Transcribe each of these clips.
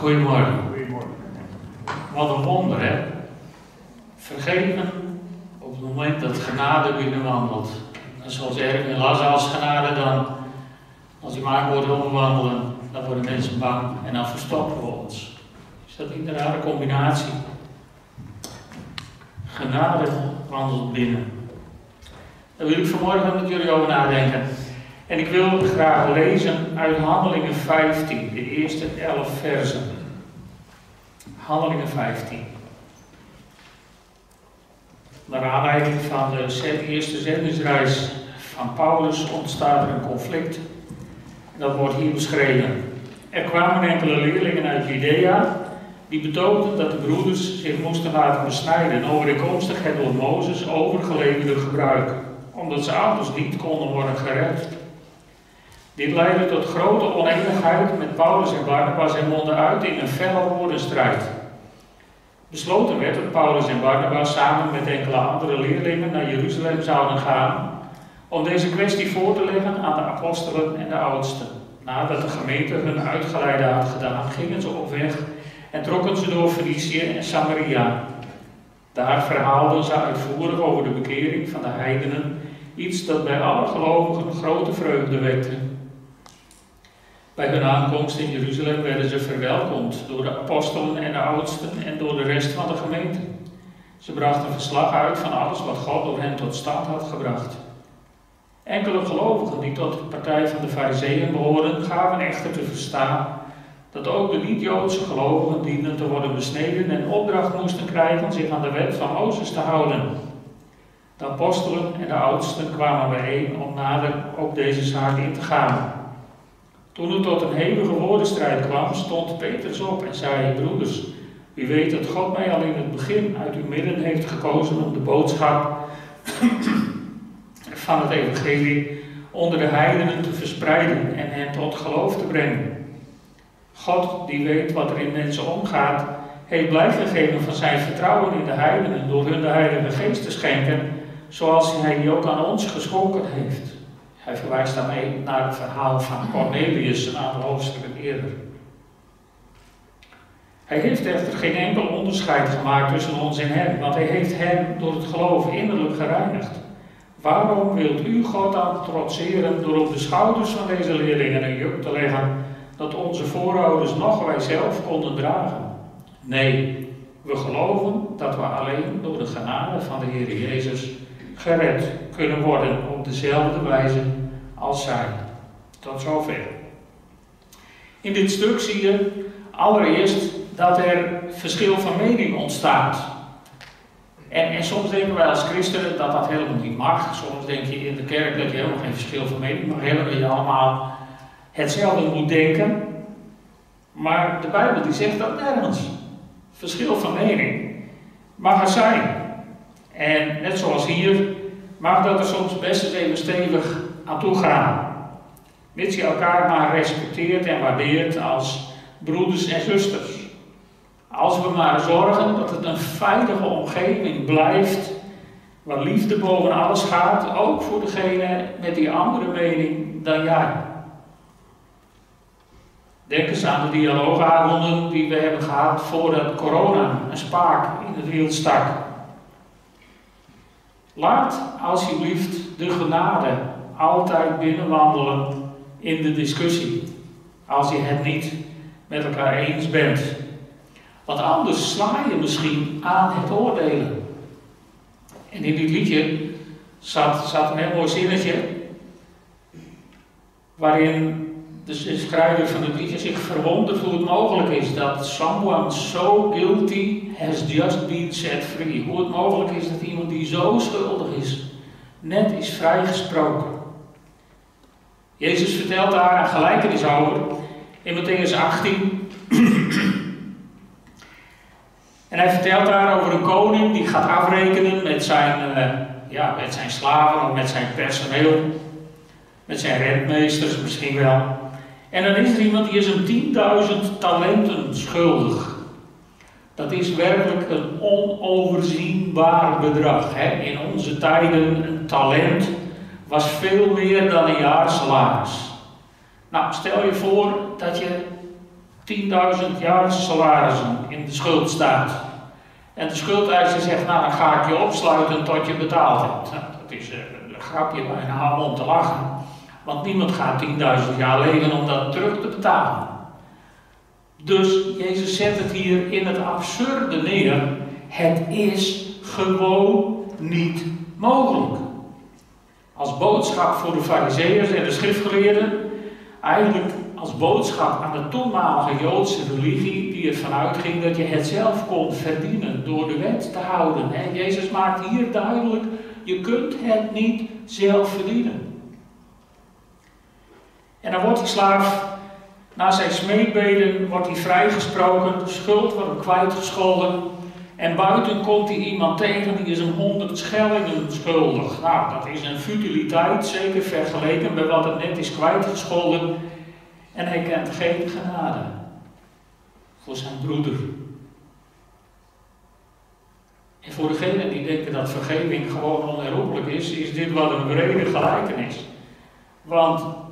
Goedemorgen. Goedemorgen. Wat een wonder, hè? Vergeven op het moment dat genade binnenwandelt. En zoals Erwin las als genade dan, als hij maar wordt omwandelen, dan worden mensen bang en dan verstoppen we ons. Is dat niet een rare combinatie? Genade wandelt binnen. Daar wil ik vanmorgen met jullie over nadenken. En ik wil graag lezen uit Handelingen 15, de eerste 11 versen. Handelingen 15. Naar aanleiding van de eerste zendingsreis van Paulus ontstaat er een conflict. Dat wordt hier beschreven. Er kwamen enkele leerlingen uit Judea die betoogden dat de broeders zich moesten laten besnijden overeenkomstig het door Mozes overgeleverde gebruik, omdat ze ouders niet konden worden gered. Dit leidde tot grote oneenigheid met Paulus en Barnabas en mondde uit in een felle woordenstrijd. Besloten werd dat Paulus en Barnabas samen met enkele andere leerlingen naar Jeruzalem zouden gaan om deze kwestie voor te leggen aan de apostelen en de oudsten. Nadat de gemeente hun uitgeleide had gedaan, gingen ze op weg en trokken ze door Fenicië en Samaria. Daar verhaalden ze uitvoerig over de bekering van de heidenen, iets dat bij alle gelovigen grote vreugde wekte. Bij hun aankomst in Jeruzalem werden ze verwelkomd door de apostelen en de oudsten en door de rest van de gemeente. Ze brachten verslag uit van alles wat God door hen tot stand had gebracht. Enkele gelovigen die tot de partij van de Fariseeën behoorden, gaven echter te verstaan dat ook de niet-Joodse gelovigen dienden te worden besneden en opdracht moesten krijgen zich aan de wet van Mozes te houden. De apostelen en de oudsten kwamen bijeen om nader op deze zaak in te gaan. Toen het tot een hevige woordenstrijd kwam, stond Petrus op en zei: Broeders, wie weet dat God mij al in het begin uit uw midden heeft gekozen om de boodschap van het Evangelie onder de heidenen te verspreiden en hen tot geloof te brengen. God, die weet wat er in mensen omgaat, heeft blijven geven van zijn vertrouwen in de heidenen door hun de Heilige Geest te schenken, zoals hij die ook aan ons geschonken heeft. Hij verwijst daarmee naar het verhaal van Cornelius een aantal hoofdstukken eerder. Hij heeft echter geen enkel onderscheid gemaakt tussen ons en hem, want hij heeft hem door het geloof innerlijk gereinigd. Waarom wilt u God dan trotseren door op de schouders van deze leerlingen een juk te leggen dat onze voorouders nog wij zelf konden dragen? Nee, we geloven dat we alleen door de genade van de Heer Jezus gered kunnen worden op dezelfde wijze als zij. Tot zover. In dit stuk zie je allereerst dat er verschil van mening ontstaat. En, en, soms denken wij als christenen dat dat helemaal niet mag. Soms denk je in de kerk dat je helemaal geen verschil van mening mag hebben, dat je allemaal hetzelfde moet denken. Maar de Bijbel die zegt dat nergens. Verschil van mening mag er zijn. En net zoals hier, mag dat er soms best eens even stevig aan toe gaan. Mits je elkaar maar respecteert en waardeert als broeders en zusters. Als we maar zorgen dat het een veilige omgeving blijft, waar liefde boven alles gaat, ook voor degene met die andere mening dan jij. Denk eens aan de dialoogavonden die we hebben gehad voordat corona een spaak in het wiel stak. Laat alsjeblieft de genade altijd binnenwandelen in de discussie, als je het niet met elkaar eens bent. Want anders sla je misschien aan het oordelen. En in dit liedje zat, zat een heel mooi zinnetje, waarin de schrijver van het liedje zich verwondert hoe het mogelijk is dat someone so guilty has just been set free. Hoe het mogelijk is dat iemand die zo schuldig is, net is vrijgesproken. Jezus vertelt daar een gelijkenis over in Matthäus 18. en hij vertelt daar over een koning die gaat afrekenen met zijn, uh, ja, met zijn slaven of met zijn personeel, met zijn rentmeesters misschien wel. En dan is er iemand die is hem 10.000 talenten schuldig. Dat is werkelijk een onoverzienbaar bedrag. Hè? In onze tijden een talent was veel meer dan een jaarsalaris. Nou, stel je voor dat je 10.000 jaar salarissen in de schuld staat. En de schuldeiser zegt, nou dan ga ik je opsluiten tot je betaald hebt. Nou, dat is eh, een grapje bijna om te lachen. Want niemand gaat 10.000 jaar leven om dat terug te betalen. Dus Jezus zet het hier in het absurde neer. Het is gewoon niet mogelijk. Als boodschap voor de fariseeërs en de schriftgeleerden. Eigenlijk als boodschap aan de toenmalige Joodse religie, die ervan uitging dat je het zelf kon verdienen door de wet te houden. En Jezus maakt hier duidelijk, je kunt het niet zelf verdienen. En dan wordt die slaaf, na zijn smeekbeden, wordt hij vrijgesproken, schuld wordt hem kwijtgescholden. En buiten komt hij iemand tegen die is een honderd schellingen schuldig. Nou, dat is een futiliteit, zeker vergeleken met wat het net is kwijtgescholden. En hij kent geen genade voor zijn broeder. En voor degenen die denken dat vergeving gewoon onherroepelijk is, is dit wat een brede gelijkenis. Want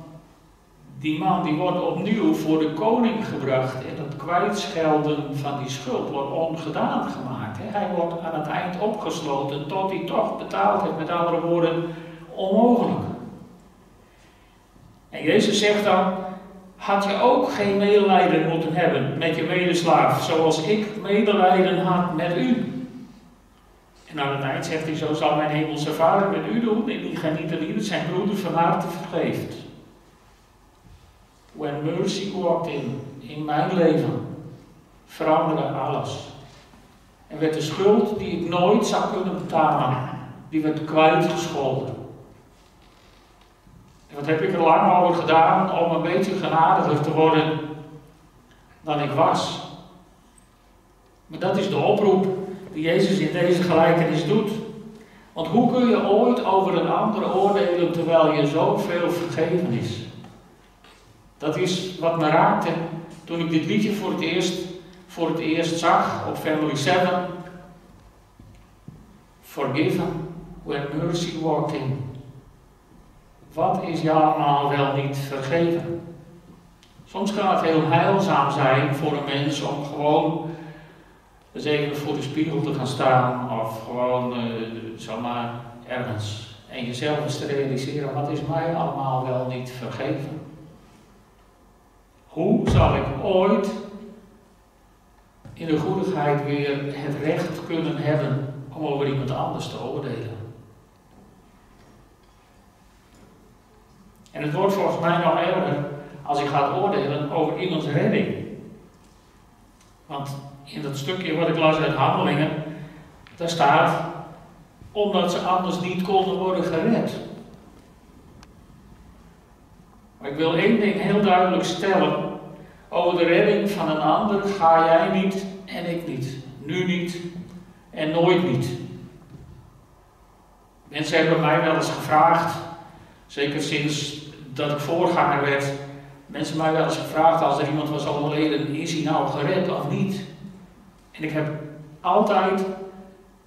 die man die wordt opnieuw voor de koning gebracht en het kwijtschelden van die schuld wordt ongedaan gemaakt. Hij wordt aan het eind opgesloten tot hij toch betaald heeft, met andere woorden, onmogelijk. En Jezus zegt dan, had je ook geen medelijden moeten hebben met je medeslaaf, zoals ik medelijden had met u. En aan het eind zegt hij, zo zal mijn hemelse vader met u doen, en die niet dat zijn broeder van harte vergeeft. When mercy walked in, in mijn leven, veranderde alles. En werd de schuld die ik nooit zou kunnen betalen, die werd kwijtgescholden. En wat heb ik er lang over gedaan om een beetje genadiger te worden dan ik was. Maar dat is de oproep die Jezus in deze gelijkenis doet. Want hoe kun je ooit over een ander oordelen terwijl je zoveel vergeven is? Dat is wat me raakte toen ik dit liedje voor het eerst, voor het eerst zag op Family 7. Forgiven when mercy walked in. Wat is jou allemaal wel niet vergeven? Soms kan het heel heilzaam zijn voor een mens om gewoon eens even voor de spiegel te gaan staan of gewoon uh, zomaar ergens en jezelf eens te realiseren, wat is mij allemaal wel niet vergeven? Hoe zal ik ooit in de goedigheid weer het recht kunnen hebben om over iemand anders te oordelen? En het wordt volgens mij nog erger als ik ga oordelen over iemands redding. Want in dat stukje wat ik las uit Handelingen, daar staat, omdat ze anders niet konden worden gered. Maar ik wil één ding heel duidelijk stellen. Over de redding van een ander ga jij niet en ik niet. Nu niet en nooit niet. Mensen hebben mij wel eens gevraagd, zeker sinds dat ik voorganger werd, mensen mij wel eens gevraagd als er iemand was overleden, is hij nou gered of niet? En ik heb altijd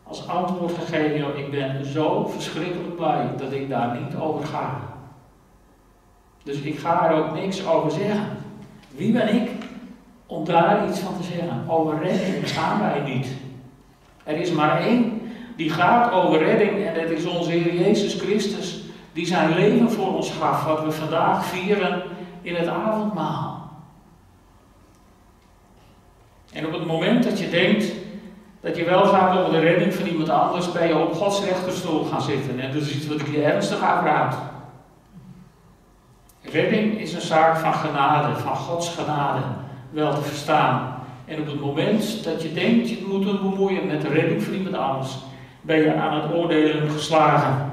als antwoord gegeven, ik ben zo verschrikkelijk blij dat ik daar niet over ga. Dus ik ga er ook niks over zeggen. Wie ben ik om daar iets van te zeggen? Over redding gaan wij niet. Er is maar één die gaat over redding en dat is onze Heer Jezus Christus die zijn leven voor ons gaf, wat we vandaag vieren in het avondmaal. En op het moment dat je denkt dat je wel gaat over de redding van iemand anders, ben je op Gods rechterstoel gaan zitten. En dat is iets wat ik je ernstig aanraad. Redding is een zaak van genade, van Gods genade, wel te verstaan. En op het moment dat je denkt je moet bemoeien met de redding van iemand anders, ben je aan het oordelen geslagen.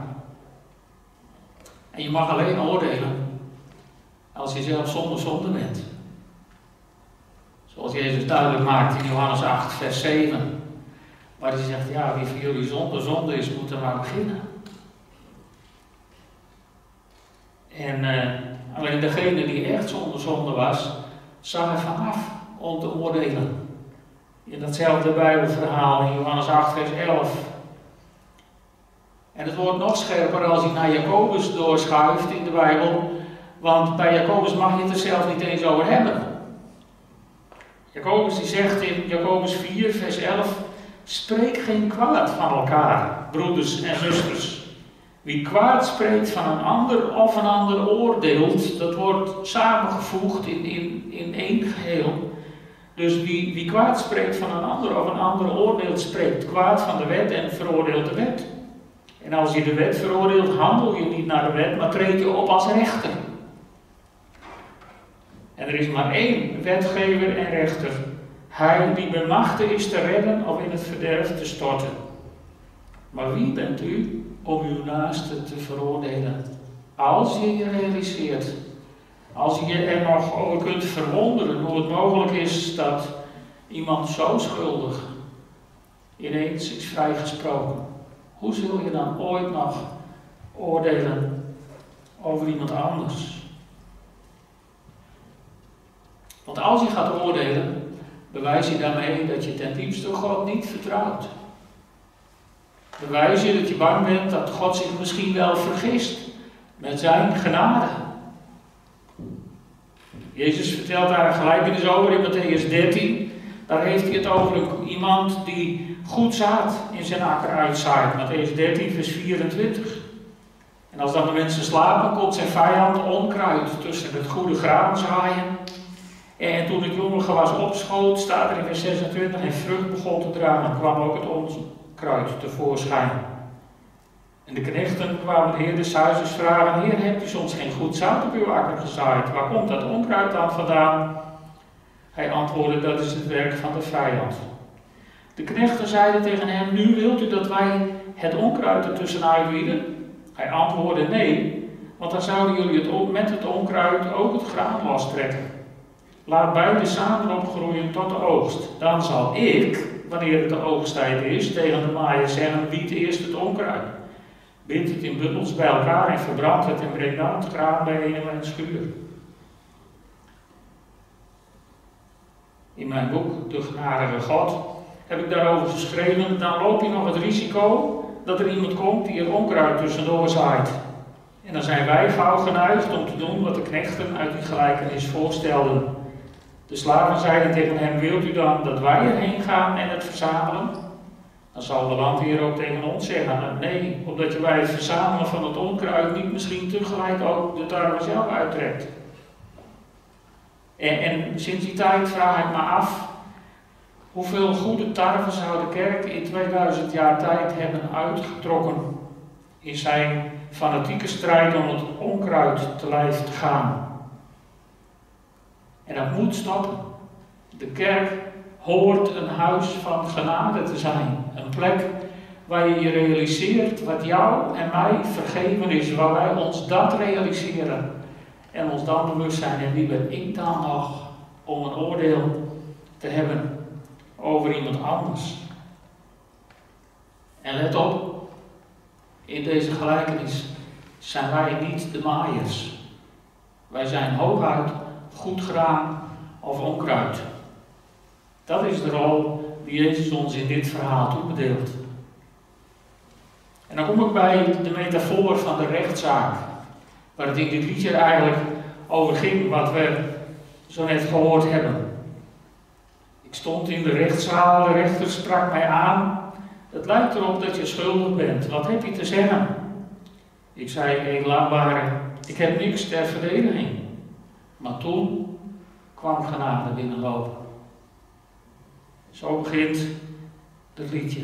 En je mag alleen oordelen als je zelf zonder zonde bent. Zoals Jezus duidelijk maakt in Johannes 8, vers 7. Waar hij zegt, ja, wie van jullie zonder zonde is, moet er maar beginnen. En uh, alleen degene die echt zonder zonde was, zag er vanaf om te oordelen. In datzelfde Bijbelverhaal in Johannes 8, vers 11 en het wordt nog scherper als je naar Jacobus doorschuift in de Bijbel, want bij Jacobus mag je het er zelf niet eens over hebben. Jacobus die zegt in Jacobus 4, vers 11, spreek geen kwaad van elkaar, broeders en zusters. Wie kwaad spreekt van een ander of een ander oordeelt, dat wordt samengevoegd in, in, in één geheel. Dus wie, wie kwaad spreekt van een ander of een ander oordeelt, spreekt kwaad van de wet en veroordeelt de wet. En als je de wet veroordeelt, handel je niet naar de wet, maar treed je op als rechter. En er is maar één wetgever en rechter. Hij die bemachtigd is te redden of in het verderf te storten. Maar wie bent u om uw naaste te veroordelen? Als je je realiseert, als je er nog over kunt verwonderen hoe het mogelijk is dat iemand zo schuldig ineens is vrijgesproken. Hoe zul je dan ooit nog oordelen over iemand anders? Want als je gaat oordelen, bewijs je daarmee dat je ten diepste God niet vertrouwt. Bewijs je dat je bang bent dat God zich misschien wel vergist met zijn genade. Jezus vertelt daar een gelijkenis over in Matthäus 13. Daar heeft hij het over iemand die goed zaad in zijn akker uitzaait. Matthäus 13, vers 24. En als dan de mensen slapen, komt zijn vijand onkruid tussen het goede graan zaaien. En toen het jonge gewas opschoot, staat er in vers 26, en vrucht begon te dragen, kwam ook het onkruid tevoorschijn. En de knechten kwamen de heer des huizes vragen, heer, hebt u soms geen goed zout op uw akker gezaaid? Waar komt dat onkruid dan vandaan? Hij antwoordde, dat is het werk van de vijand. De knechten zeiden tegen hem, nu wilt u dat wij het onkruid ertussen uitwieden? Hij antwoordde, nee, want dan zouden jullie het, met het onkruid ook het graan lostrekken. Laat beide samen opgroeien tot de oogst. Dan zal ik, wanneer het de oogsttijd is, tegen de maaier zeggen, wiet eerst het onkruid. Bind het in bundels bij elkaar en verbrand het en breng dan het graan en schuur. In mijn boek De Genadige God heb ik daarover geschreven, dan loop je nog het risico dat er iemand komt die er onkruid tussendoor zaait. En dan zijn wij gauw geneigd om te doen wat de knechten uit die gelijkenis voorstelden. De slaven zeiden tegen hem, wilt u dan dat wij erheen gaan en het verzamelen? Dan zal de landheer ook tegen ons zeggen, nee, omdat wij het verzamelen van het onkruid niet misschien tegelijk ook de tarwe zelf uittrekt. En, en sinds die tijd vraag ik me af, hoeveel goede tarwe zou de kerk in 2000 jaar tijd hebben uitgetrokken in zijn fanatieke strijd om het onkruid te lijf te gaan. En dat moet stoppen. De kerk hoort een huis van genade te zijn. Een plek waar je je realiseert wat jou en mij vergeven is, waar wij ons dat realiseren. En ons dan bewust zijn, en wie ben ik dan nog om een oordeel te hebben over iemand anders. En let op, in deze gelijkenis zijn wij niet de maaiers. Wij zijn hooguit goed graan of onkruid. Dat is de rol die Jezus ons in dit verhaal toebedeelt. En dan kom ik bij de metafoor van de rechtszaak, waar het in dit liedje eigenlijk over ging, wat we zo net gehoord hebben. Ik stond in de rechtszaal, de rechter sprak mij aan. Het lijkt erop dat je schuldig bent. Wat heb je te zeggen? Ik zei, een laatbare, ik heb niks ter verdediging. Maar toen kwam genade binnenlopen. Zo begint het liedje.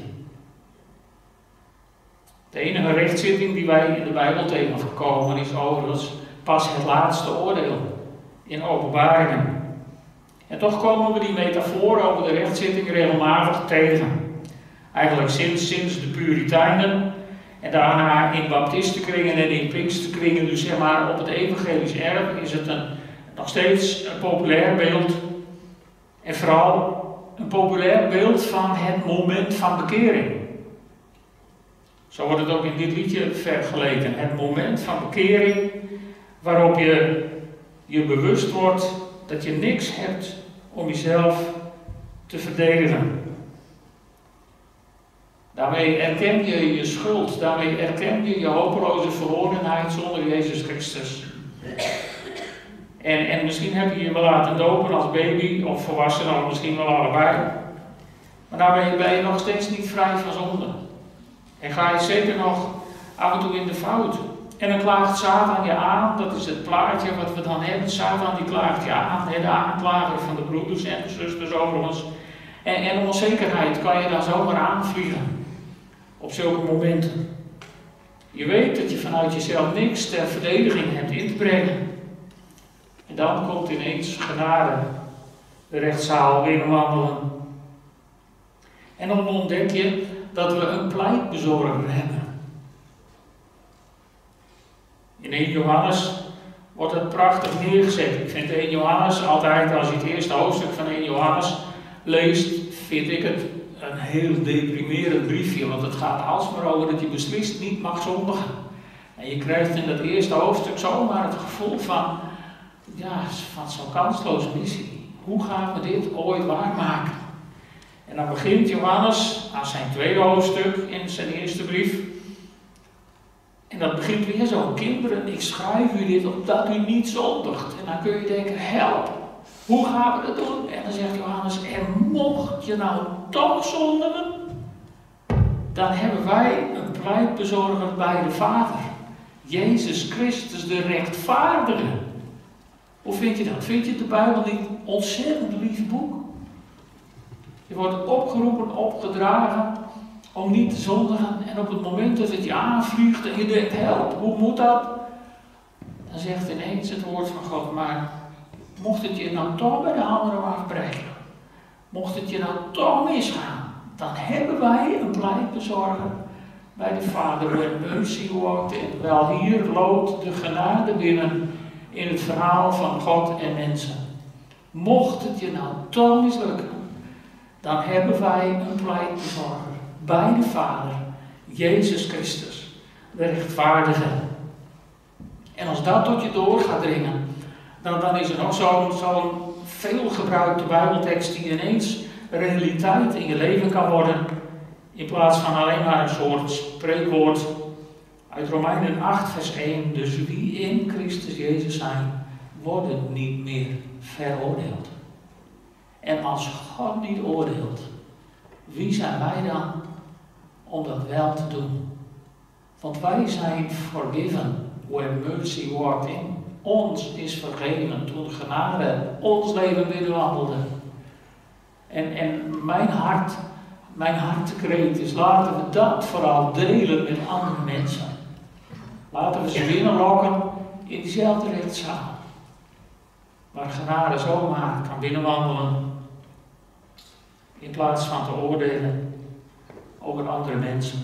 De enige rechtszitting die wij in de Bijbel tegenkomen is overigens pas het laatste oordeel in openbaringen. En toch komen we die metafoor over de rechtszitting regelmatig tegen. Eigenlijk sinds, sinds de Puritijnen en daarna in baptistenkringen en in pinksterkringen, dus zeg maar op het evangelisch erf, is het een, nog steeds een populair beeld. En vooral een populair beeld van het moment van bekering. Zo wordt het ook in dit liedje vergeleken. Het moment van bekering waarop je je bewust wordt dat je niks hebt om jezelf te verdedigen. Daarmee erken je je schuld, daarmee erken je je hopeloze verlorenheid zonder Jezus Christus. En, en misschien heb je je wel laten dopen als baby of volwassen, of misschien wel allebei. Maar daarmee ben je nog steeds niet vrij van zonde. En ga je zeker nog af en toe in de fout. En dan klaagt Satan je aan, dat is het plaatje wat we dan hebben. Satan die klaagt je aan, de aanklager van de broeders en de zusters overigens. En, en onzekerheid kan je dan zomaar aanvliegen. Op zulke momenten. Je weet dat je vanuit jezelf niks ter verdediging hebt in te brengen. En dan komt ineens genade de rechtszaal binnenwandelen. En dan ontdek je dat we een pleitbezorger hebben. In 1 Johannes wordt het prachtig neergezet. Ik vind 1 Johannes altijd, als je het eerste hoofdstuk van 1 Johannes leest, vind ik het een heel deprimerend briefje. Want het gaat alsmaar over dat je beslist niet mag zondigen. En je krijgt in dat eerste hoofdstuk zomaar het gevoel van, ja, van zo'n kansloze missie. Hoe gaan we dit ooit waarmaken? En dan begint Johannes aan zijn tweede hoofdstuk in zijn eerste brief. En dat begint weer zo. Kinderen, ik schrijf u dit opdat u niet zondigt. En dan kun je denken, help. Hoe gaan we dat doen? En dan zegt Johannes, en mocht je nou toch zondigen, dan hebben wij een pleitbezorger bij de Vader. Jezus Christus, de rechtvaardige. Hoe vind je dat? Vind je de Bijbel niet een ontzettend lief boek? Je wordt opgeroepen, opgedragen om niet te zondigen. En op het moment dat het je aanvliegt en je denkt, help, hoe moet dat? Dan zegt ineens het woord van God, maar mocht het je nou toch bij de handen afbreken, mocht het je nou toch misgaan, dan hebben wij een pleitbezorger bij de Vader. When mercy walked in. Wel, hier loopt de genade binnen in het verhaal van God en mensen. Mocht het je nou toch mislukken, dan hebben wij een pleitbezorger bij de Vader, Jezus Christus, de rechtvaardige. En als dat tot je door gaat dringen, dan, dan is er nog zo'n zo veelgebruikte Bijbeltekst die ineens realiteit in je leven kan worden, in plaats van alleen maar een soort spreekwoord uit Romeinen 8, vers 1. Dus wie in Christus Jezus zijn, worden niet meer veroordeeld. En als God niet oordeelt, wie zijn wij dan om dat wel te doen? Want wij zijn forgiven when mercy walked in. Ons is vergeven toen genade ons leven binnenwandelde. En, en mijn hart, mijn hartekreet is, laten we dat vooral delen met andere mensen. Laten we ze binnenlokken in diezelfde rechtszaal. Waar genade zomaar kan binnenwandelen in plaats van te oordelen over andere mensen.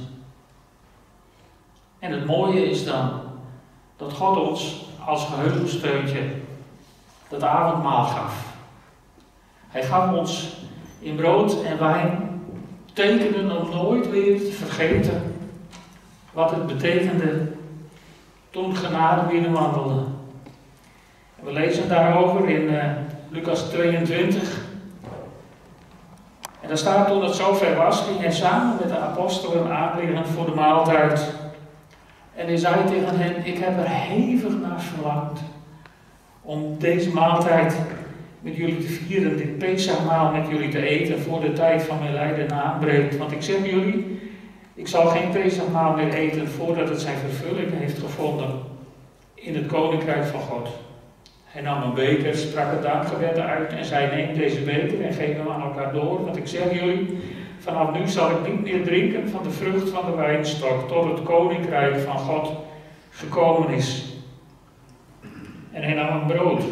En het mooie is dan dat God ons als geheugensteuntje dat avondmaal gaf. Hij gaf ons in brood en wijn tekenen om nooit weer te vergeten wat het betekende toen genade binnenwandelde. We lezen daarover in uh, Lucas 22, en dan staat toen het zover was, ging hij samen met de apostelen aanliggen voor de maaltijd. En hij zei tegen hen, ik heb er hevig naar verlangd om deze maaltijd met jullie te vieren, dit Pesachmaal met jullie te eten voor de tijd van mijn lijden aanbreekt. Want ik zeg jullie, ik zal geen Pesachmaal meer eten voordat het zijn vervulling heeft gevonden in het Koninkrijk van God. Hij nam een beker, sprak het dankgebed uit en zei: Neem deze beker en geef hem aan elkaar door. Want ik zeg jullie: vanaf nu zal ik niet meer drinken van de vrucht van de wijnstok, tot het koninkrijk van God gekomen is. En hij nam een brood.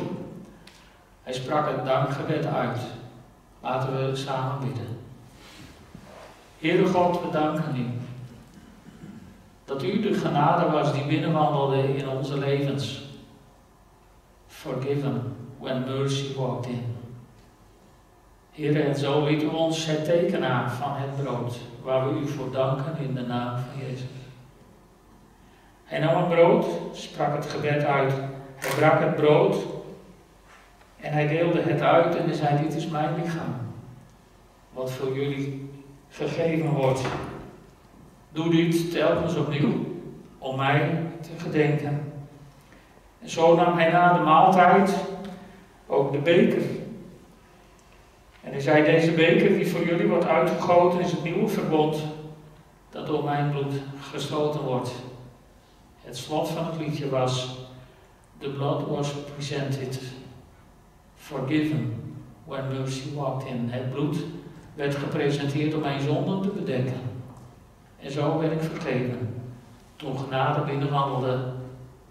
Hij sprak het dankgebed uit. Laten we samen bidden. Heere God, we danken u. Dat u de genade was die binnenwandelde in onze levens forgiven when mercy walked in. Heer, en zo liet u ons het teken aan van het brood, waar we u voor danken in de naam van Jezus. Hij nam een brood, sprak het gebed uit, hij brak het brood en hij deelde het uit en hij zei, dit is mijn lichaam, wat voor jullie gegeven wordt. Doe dit telkens opnieuw, om mij te gedenken. En zo nam hij na de maaltijd ook de beker. En hij zei, deze beker die voor jullie wordt uitgegoten is het nieuwe verbond dat door mijn bloed gesloten wordt. Het slot van het liedje was, The blood was presented, forgiven, when mercy walked in. Het bloed werd gepresenteerd om mijn zonden te bedekken. En zo werd ik vergeven, toen genade binnenwandelde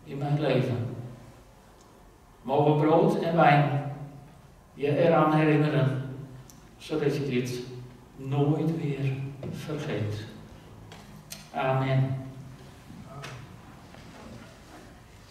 in mijn leven. Mogen brood en wijn je eraan herinneren, zodat je dit nooit weer vergeet. Amen.